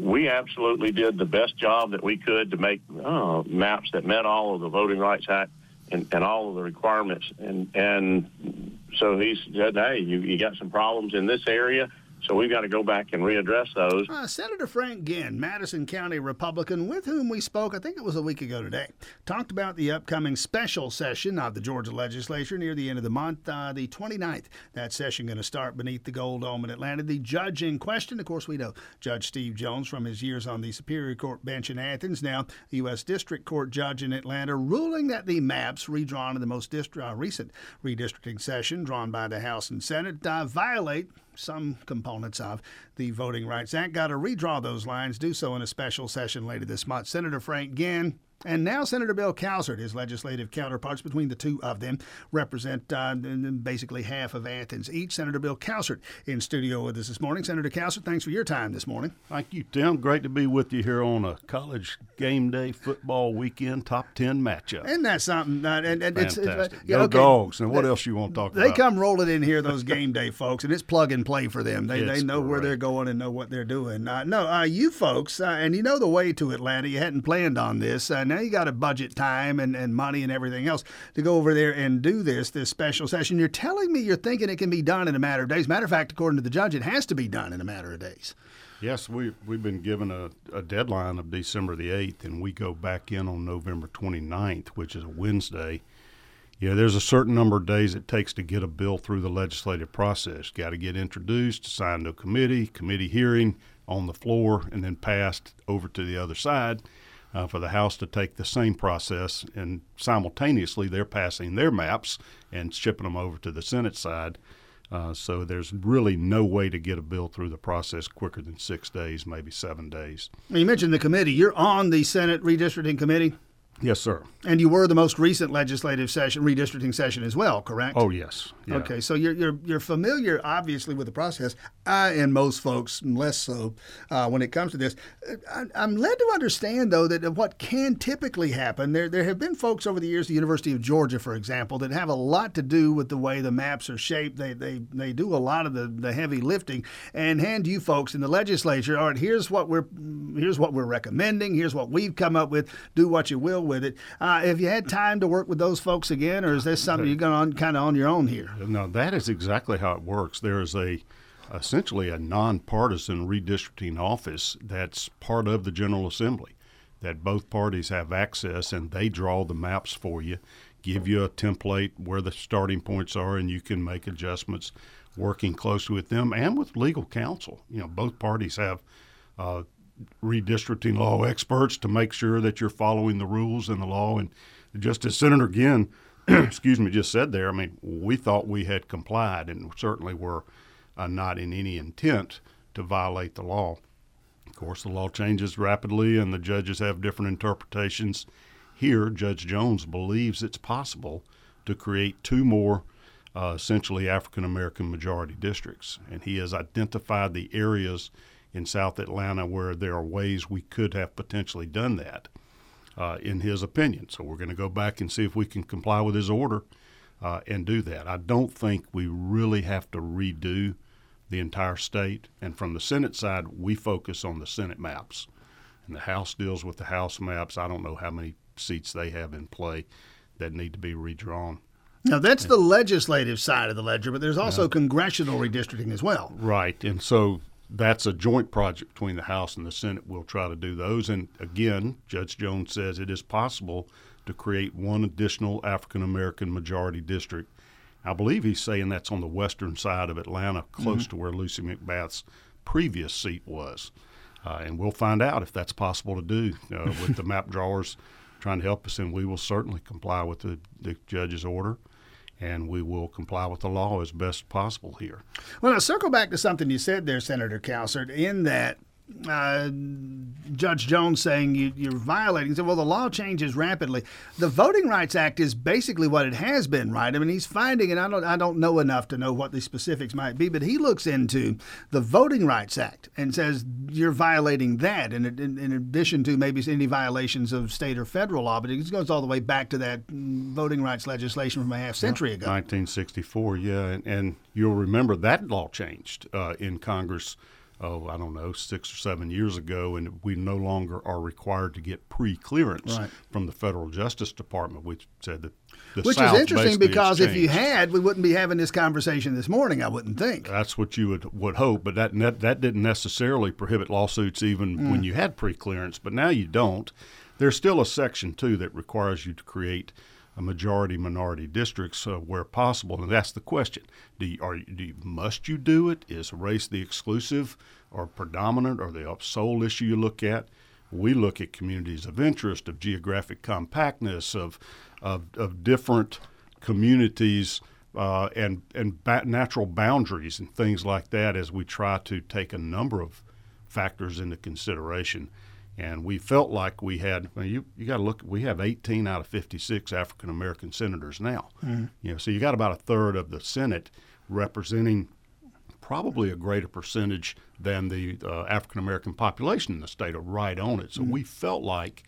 we absolutely did the best job that we could to make uh, maps that met all of the Voting Rights Act and, and all of the requirements. And and so he said, hey, you, you got some problems in this area. So we've got to go back and readdress those. Uh, Senator Frank Ginn, Madison County Republican, with whom we spoke, I think it was a week ago today, talked about the upcoming special session of the Georgia legislature near the end of the month, uh, the 29th. That session going to start beneath the Gold Dome in Atlanta. The judge in question, of course, we know Judge Steve Jones from his years on the Superior Court bench in Athens, now U.S. District Court judge in Atlanta, ruling that the maps redrawn in the most uh, recent redistricting session drawn by the House and Senate uh, violate some components of the Voting Rights Act. Got to redraw those lines, do so in a special session later this month. Senator Frank Ginn and now Senator Bill Cowsert, his legislative counterparts between the two of them, represent uh, basically half of Athens each. Senator Bill Cowsert in studio with us this morning. Senator Cowsert, thanks for your time this morning. Thank you, Tim. Great to be with you here on a college game day football weekend top 10 matchup. Isn't that something? Uh, and, and Fantastic. It's, uh, yeah, Go okay. dogs. And what else you want to talk They about? They come rolling in here, those game day folks, and it's plug and play for them. They, It's they know where they're going and know what they're doing. Uh, no, uh, you folks, uh, and you know the way to Atlanta. You hadn't planned on this. Uh, now you got a budget time and, and money and everything else to go over there and do this, this special session. You're telling me you're thinking it can be done in a matter of days. Matter of fact, according to the judge, it has to be done in a matter of days. Yes, we, we've been given a, a deadline of December the 8th, and we go back in on November 29th, which is a Wednesday. Yeah, there's a certain number of days it takes to get a bill through the legislative process. Got to get introduced, assigned to a committee, committee hearing on the floor, and then passed over to the other side uh, for the House to take the same process. And simultaneously, they're passing their maps and shipping them over to the Senate side. Uh, so there's really no way to get a bill through the process quicker than six days, maybe seven days. You mentioned the committee. You're on the Senate redistricting committee, Yes, sir. and you were the most recent legislative session, redistricting session as well, correct? Oh, yes. Yeah. Okay, so you're you're you're familiar, obviously, with the process. I and most folks less so uh, when it comes to this. I, I'm led to understand, though, that what can typically happen. There there have been folks over the years, the University of Georgia, for example, that have a lot to do with the way the maps are shaped. They they they do a lot of the, the heavy lifting and hand you folks in the legislature. All right, here's what we're here's what we're recommending. Here's what we've come up with. Do what you will with it. Uh, have you had time to work with those folks again, or is this something you're going kind of on your own here? No, that is exactly how it works. There is a essentially a nonpartisan redistricting office that's part of the General Assembly that both parties have access and they draw the maps for you, give you a template where the starting points are and you can make adjustments working closely with them and with legal counsel. You know, both parties have uh, redistricting law experts to make sure that you're following the rules and the law. And just as Senator Ginn, excuse me, just said there, I mean, we thought we had complied and certainly were uh, not in any intent to violate the law. Of course, the law changes rapidly and the judges have different interpretations. Here, Judge Jones believes it's possible to create two more uh, essentially African American majority districts. And he has identified the areas in South Atlanta where there are ways we could have potentially done that, uh, in his opinion. So we're going to go back and see if we can comply with his order uh, and do that. I don't think we really have to redo the entire state. And from the Senate side, we focus on the Senate maps. And the House deals with the House maps. I don't know how many seats they have in play that need to be redrawn. Now that's the legislative side of the ledger, but there's also congressional redistricting as well. Right. And so that's a joint project between the House and the Senate. We'll try to do those. And again, Judge Jones says it is possible to create one additional African American majority district. I believe he's saying that's on the western side of Atlanta, close to where Lucy McBath's previous seat was. Uh, and we'll find out if that's possible to do uh, with the map drawers trying to help us. And we will certainly comply with the, the judge's order and we will comply with the law as best possible here. Well, now circle back to something you said there, Senator Cowsert, in that uh, Judge Jones saying you, you're violating. He said, well, the law changes rapidly. The Voting Rights Act is basically what it has been, right? I mean, he's finding, and I don't, I don't know enough to know what the specifics might be, but he looks into the Voting Rights Act and says you're violating that, in, in, in addition to maybe any violations of state or federal law. But it goes all the way back to that voting rights legislation from a half century ago. 1964, yeah, and, and you'll remember that law changed uh, in Congress oh, I don't know, six or seven years ago, and we no longer are required to get pre-clearance Right. from the federal Justice Department. which said that the Which South is interesting because if you had, we wouldn't be having this conversation this morning. I wouldn't think. That's what you would would hope, but that that, that didn't necessarily prohibit lawsuits even Mm. when you had pre-clearance. But now you don't. There's still a section two that requires you to create majority minority districts uh, where possible, and that's the question: Do you, are do you, must you do it? Is race the exclusive or predominant or the sole issue you look at? We look at communities of interest, of geographic compactness, of of, of different communities uh, and and ba- natural boundaries and things like that as we try to take a number of factors into consideration. And we felt like we had well, you you got to look. We have 18 out of 56 African American senators now. You know, so you got about a third of the Senate representing probably a greater percentage than the uh, African American population in the state are right on it. So we felt like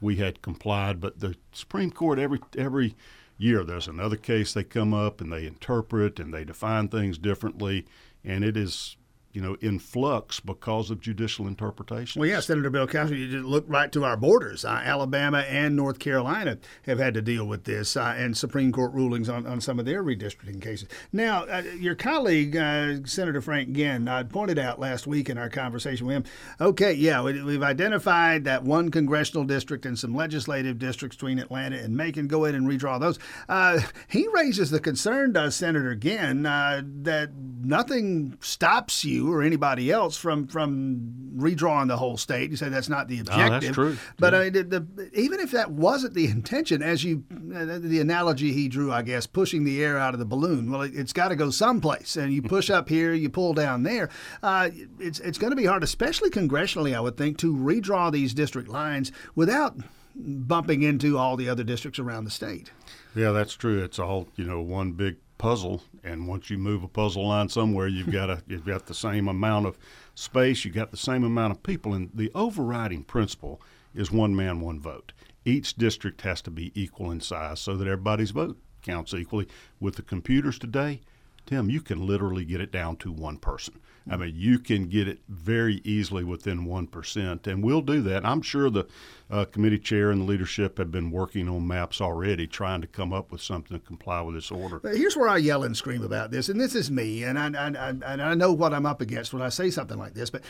we had complied, but the Supreme Court every every year there's another case they come up and they interpret and they define things differently, and it is you know in flux because of judicial interpretation. Well, yeah, Senator Bill Cowsert, you just look right to our borders. Uh, Alabama and North Carolina have had to deal with this uh, and Supreme Court rulings on, on some of their redistricting cases. Now, uh, your colleague, uh, Senator Frank Ginn, uh, pointed out last week in our conversation with him okay, yeah, we, we've identified that one congressional district and some legislative districts between Atlanta and Macon. Go ahead and redraw those. Uh, he raises the concern, does Senator Ginn, that nothing stops you or anybody else from from redrawing the whole state. You say that's not the objective. That's true. But I mean, the, the, even if that wasn't the intention, as you uh, the analogy he drew, I guess, pushing the air out of the balloon. Well, it, it's got to go someplace, and you push up here, you pull down there. Uh, it's it's going to be hard, especially congressionally, I would think, to redraw these district lines without bumping into all the other districts around the state. Yeah, that's true. It's all you know, one big puzzle, and once you move a puzzle line somewhere, you've got a you've got the same amount of space, you've got the same amount of people, and the overriding principle is one man, one vote. Each district has to be equal in size so that everybody's vote counts equally. With the computers today, Tim, you can literally get it down to one person. I mean, you can get it very easily within 1%, and we'll do that. I'm sure the uh, committee chair and the leadership have been working on maps already, trying to come up with something to comply with this order. Here's where I yell and scream about this, and this is me, and I, I, I, and I know what I'm up against when I say something like this, but.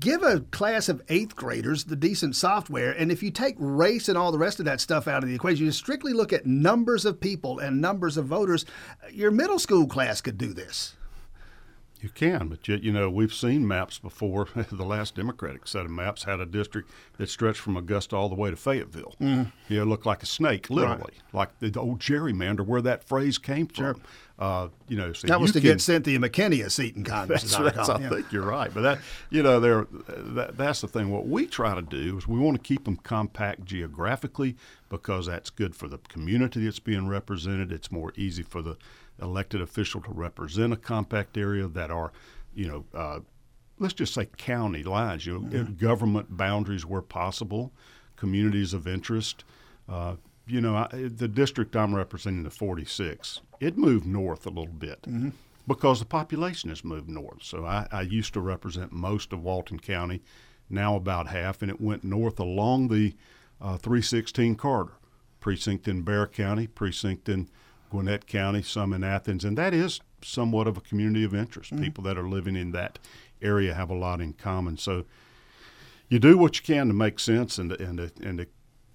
Give a class of eighth graders the decent software, and if you take race and all the rest of that stuff out of the equation, you strictly look at numbers of people and numbers of voters, your middle school class could do this. You can, but yet, you know, we've seen maps before. the last Democratic set of maps had a district that stretched from Augusta all the way to Fayetteville. Mm. You know, looked like a snake, literally, like the old gerrymander, where that phrase came from. Uh, you know, so That was to can- get Cynthia McKinney a seat in Congress. That's, I that's. I Yeah. think you're right. But that, you know, there, that, that's the thing. What we try to do is we want to keep them compact geographically because that's good for the community that's being represented. It's more easy for the elected official to represent a compact area that are, you know, uh, let's just say county lines, you know, government boundaries where possible, communities of interest. Uh, you know, I, the district I'm representing, the 46, it moved north a little bit because the population has moved north. So I, I used to represent most of Walton County, now about half, and it went north along the uh, 316 corridor, precinct in Barrow County, precinct in Gwinnett County, some in Athens, and that is somewhat of a community of interest. Mm-hmm. People that are living in that area have a lot in common. So you do what you can to make sense and to, and to, and to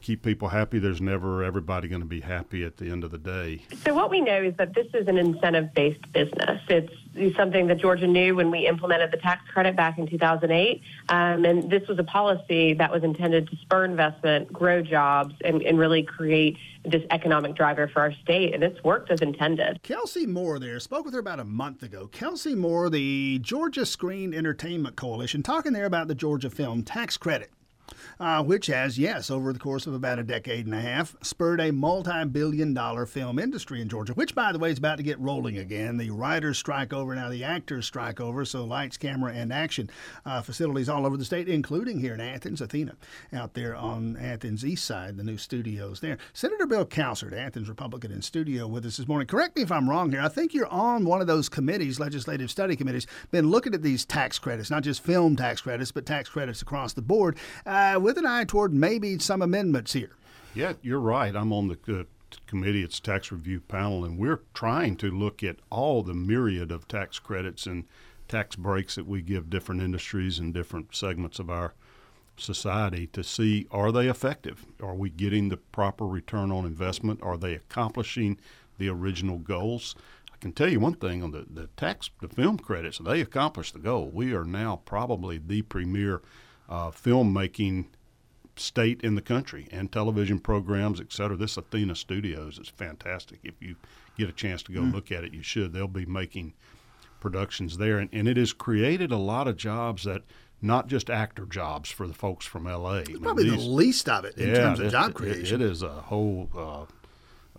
keep people happy. There's never everybody going to be happy at the end of the day. So what we know is that this is an incentive-based business. It's something that Georgia knew when we implemented the tax credit back in 2008, um, and this was a policy that was intended to spur investment, grow jobs, and, and really create this economic driver for our state. And it's worked as intended. Kelsey Moore there spoke with her about a month ago. Kelsey Moore, the Georgia Screen Entertainment Coalition, talking there about the Georgia Film Tax Credit. Uh, which has, yes, over the course of about a decade and a half, spurred a multi billion dollar film industry in Georgia, which, by the way, is about to get rolling again. The writers strike over, now the actors strike over, so lights, camera, and action uh, facilities all over the state, including here in Athens, Athena, out there on Athens East Side, the new studios there. Senator Bill Cowsert, Athens Republican, in studio with us this morning. Correct me if I'm wrong here. I think you're on one of those committees, legislative study committees, been looking at these tax credits, not just film tax credits, but tax credits across the board. Uh, with an eye toward maybe some amendments here. Yeah, you're right. I'm on the uh, committee, it's tax review panel, and we're trying to look at all the myriad of tax credits and tax breaks that we give different industries and different segments of our society to see are they effective? Are we getting the proper return on investment? Are they accomplishing the original goals? I can tell you one thing on the, the tax, the film credits, they accomplished the goal. We are now probably the premier uh, filmmaking state in the country and television programs, et cetera. This Athena Studios is fantastic. If you get a chance to go mm. look at it, you should. They'll be making productions there, and, and it has created a lot of jobs that not just actor jobs for the folks from L.A. It's probably these, the least of it in yeah, terms of it, job creation. It, it is a whole uh,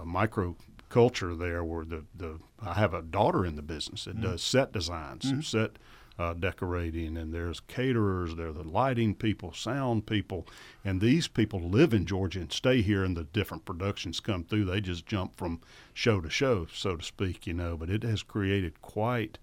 a micro culture there where the, the I have a daughter in the business that mm. does set designs, mm. set uh, decorating, and there's caterers, there are the lighting people, sound people, and these people live in Georgia and stay here, and the different productions come through. They just jump from show to show, so to speak, you know. But it has created quite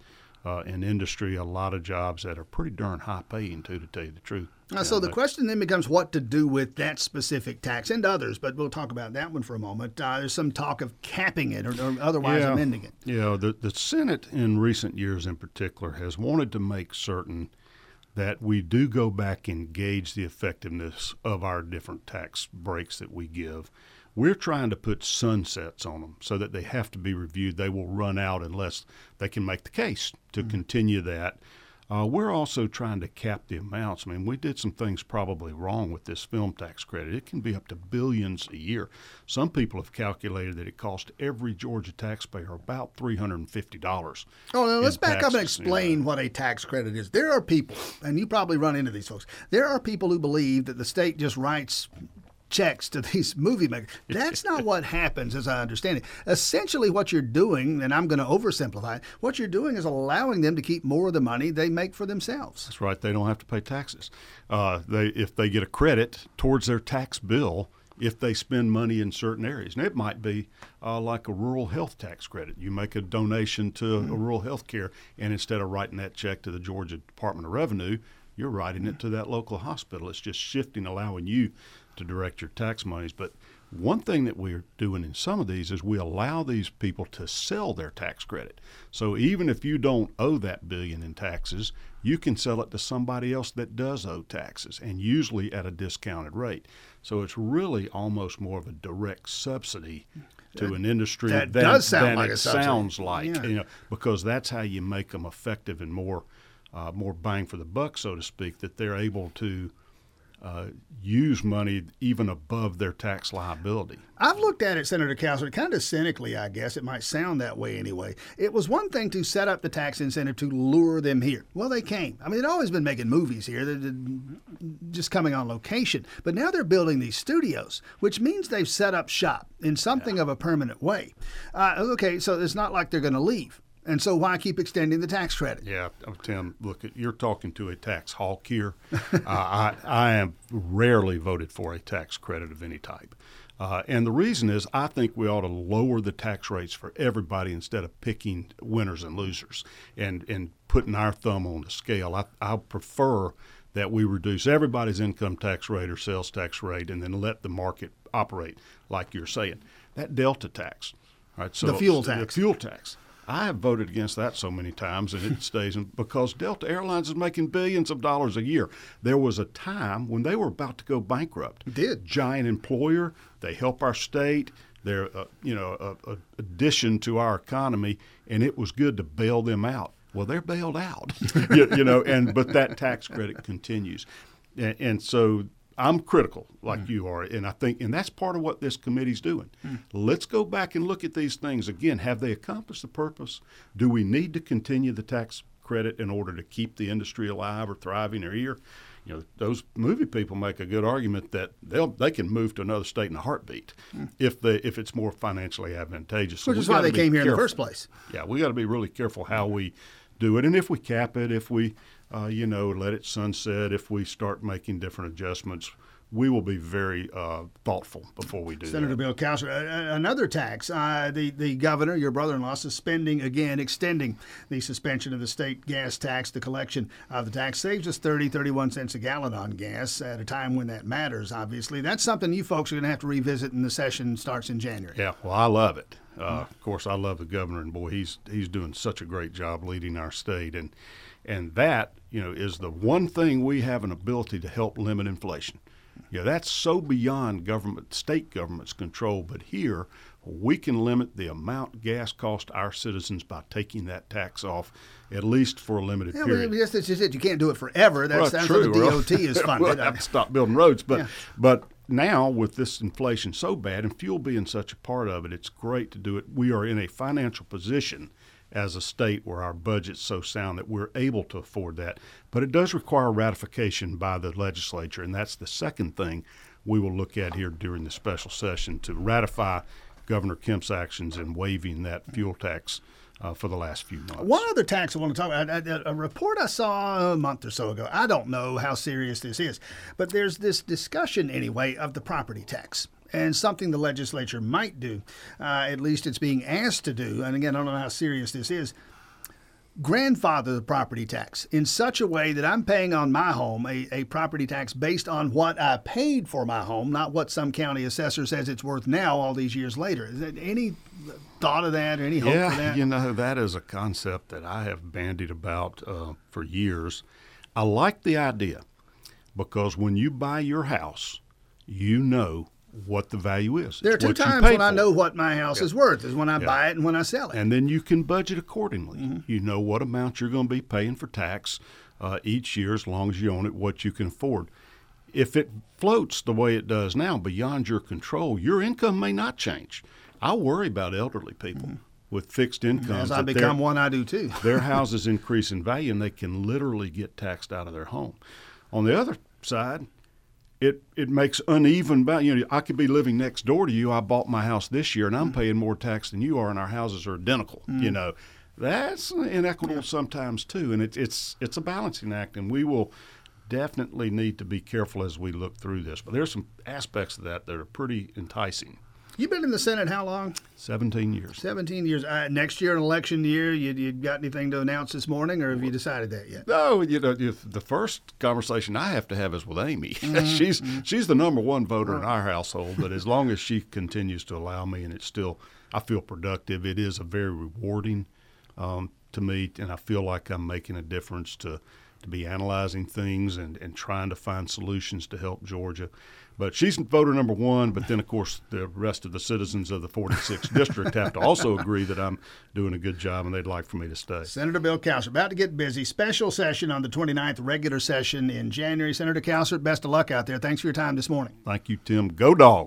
uh, an industry, a lot of jobs that are pretty darn high paying, too, to tell you the truth. Uh, so the question then becomes what to do with that specific tax and others, but we'll talk about that one for a moment. Uh, there's some talk of capping it or, or otherwise yeah, amending it. Yeah, the, the Senate in recent years in particular has wanted to make certain that we do go back and gauge the effectiveness of our different tax breaks that we give. We're trying to put sunsets on them so that they have to be reviewed. They will run out unless they can make the case to mm-hmm. continue that. Uh, we're also trying to cap the amounts. I mean, we did some things probably wrong with this film tax credit. It can be up to billions a year. Some people have calculated that it cost every Georgia taxpayer about three hundred and fifty dollars. Oh, now let's back taxes, up and explain you know. what a tax credit is. There are people, and you probably run into these folks. There are people who believe that the state just writes checks to these movie makers. That's not what happens, as I understand it. Essentially, what you're doing, and I'm going to oversimplify it, what you're doing is allowing them to keep more of the money they make for themselves. That's right. They don't have to pay taxes. Uh, they, if they get a credit towards their tax bill, if they spend money in certain areas. And it might be uh, like a rural health tax credit. You make a donation to mm-hmm. a rural health care, and instead of writing that check to the Georgia Department of Revenue, you're writing it to that local hospital. It's just shifting, allowing you to direct your tax monies. But one thing that we're doing in some of these is we allow these people to sell their tax credit. So even if you don't owe that billion in taxes, you can sell it to somebody else that does owe taxes and usually at a discounted rate. So it's really almost more of a direct subsidy to an industry that than, does sound than like it sounds like, yeah. you know, because that's how you make them effective and more uh, more bang for the buck, so to speak, that they're able to uh, use money even above their tax liability. I've looked at it, Senator Cowsert, kind of cynically, I guess. It might sound that way anyway. It was one thing to set up the tax incentive to lure them here. Well, they came. I mean, they'd always been making movies here, they're just coming on location. But now they're building these studios, which means they've set up shop in something yeah. of a permanent way. Uh, okay, so it's not like they're going to leave. And so why keep extending the tax credit? Yeah, Tim, look, you're talking to a tax hawk here. uh, I, I am rarely voted for a tax credit of any type. Uh, and the reason is I think we ought to lower the tax rates for everybody instead of picking winners and losers and, and putting our thumb on the scale. I, I prefer that we reduce everybody's income tax rate or sales tax rate and then let the market operate like you're saying. That delta tax, right? So the fuel tax. The fuel tax I have voted against that so many times, and it stays in, because Delta Airlines is making billions of dollars a year. There was a time when they were about to go bankrupt. It did giant employer? They help our state. They're uh, you know a, a addition to our economy, and it was good to bail them out. Well, they're bailed out, you, you, know, and but that tax credit continues, and, and so I'm critical, like mm. you are, and I think, and that's part of what this committee's doing. Mm. Let's go back and look at these things again. Have they accomplished the purpose? Do we need to continue the tax credit in order to keep the industry alive or thriving or here. You know, those movie people make a good argument that they'll they can move to another state in a heartbeat mm. if they if it's more financially advantageous. Which so is why they came here careful. in the first place. Yeah, we got to be really careful how we do it, and if we cap it, if we uh, you know let it sunset, if we start making different adjustments we will be very uh, thoughtful before we do Senator that. Bill Cowsert, another tax. Uh, the the governor, your brother-in-law, suspending again, extending the suspension of the state gas tax. The collection of the tax saves us 30, 31 cents a gallon on gas at a time when that matters. Obviously, that's something you folks are going to have to revisit, and the session starts in January. Yeah, well, I love it. Uh, Of course, I love the governor, and boy, he's he's doing such a great job leading our state, and and that you know is the one thing we have an ability to help limit inflation. Yeah, that's so beyond government, state government's control. But here, we can limit the amount gas costs our citizens by taking that tax off, at least for a limited yeah, period. Well, yes, that's just it. You can't do it forever. That's, well, that's true. the DOT is funded. we'll have to stop building roads. But, yeah. but now, with this inflation so bad and fuel being such a part of it, it's great to do it. We are in a financial position – as a state where our budget's so sound that we're able to afford that. But it does require ratification by the legislature, and that's the second thing we will look at here during the special session to ratify Governor Kemp's actions in waiving that fuel tax. Uh, for the last few months. One other tax I want to talk about a, a, report I saw a month or so ago. I don't know how serious this is, but there's this discussion anyway of the property tax and something the legislature might do. Uh, at least it's being asked to do. And again, I don't know how serious this is. Grandfather the property tax in such a way that I'm paying on my home a, a property tax based on what I paid for my home, not what some county assessor says it's worth now all these years later. Is there any thought of that or any hope yeah, for that? You know, that is a concept that I have bandied about uh, for years. I like the idea because when you buy your house, you know what the value is. There are two times when I know what my house yeah. is worth is when I yeah. buy it and when I sell it. And then you can budget accordingly. Mm-hmm. You know what amount you're going to be paying for tax uh, each year as long as you own it, what you can afford. If it floats the way it does now beyond your control, your income may not change. I worry about elderly people. Mm-hmm. With fixed incomes, as I become one, I do too. their houses increase in value, and they can literally get taxed out of their home. On the other side, it it makes uneven value. You know, I could be living next door to you. I bought my house this year, and I'm mm. paying more tax than you are, and our houses are identical. Mm. You know, that's inequitable sometimes too, and it's it's it's a balancing act, and we will definitely need to be careful as we look through this. But there's some aspects of that that are pretty enticing. You've been in the Senate how long? 17 years. 17 years. Uh, next year, an election year, you, you got anything to announce this morning, or have you decided that yet? No, you know, the first conversation I have to have is with Amy. Mm-hmm. she's mm-hmm. she's the number one voter right. in our household, but as long as she continues to allow me and it's still, I feel productive, it is a very rewarding um, to me, and I feel like I'm making a difference to – to be analyzing things and, and trying to find solutions to help Georgia. But she's voter number one. But then, of course, the rest of the citizens of the 46th district have to also agree that I'm doing a good job and they'd like for me to stay. Senator Bill Cowsert, about to get busy. Special session on the 29th, regular session in January. Senator Cowsert, best of luck out there. Thanks for your time this morning. Thank you, Tim. Go, dog.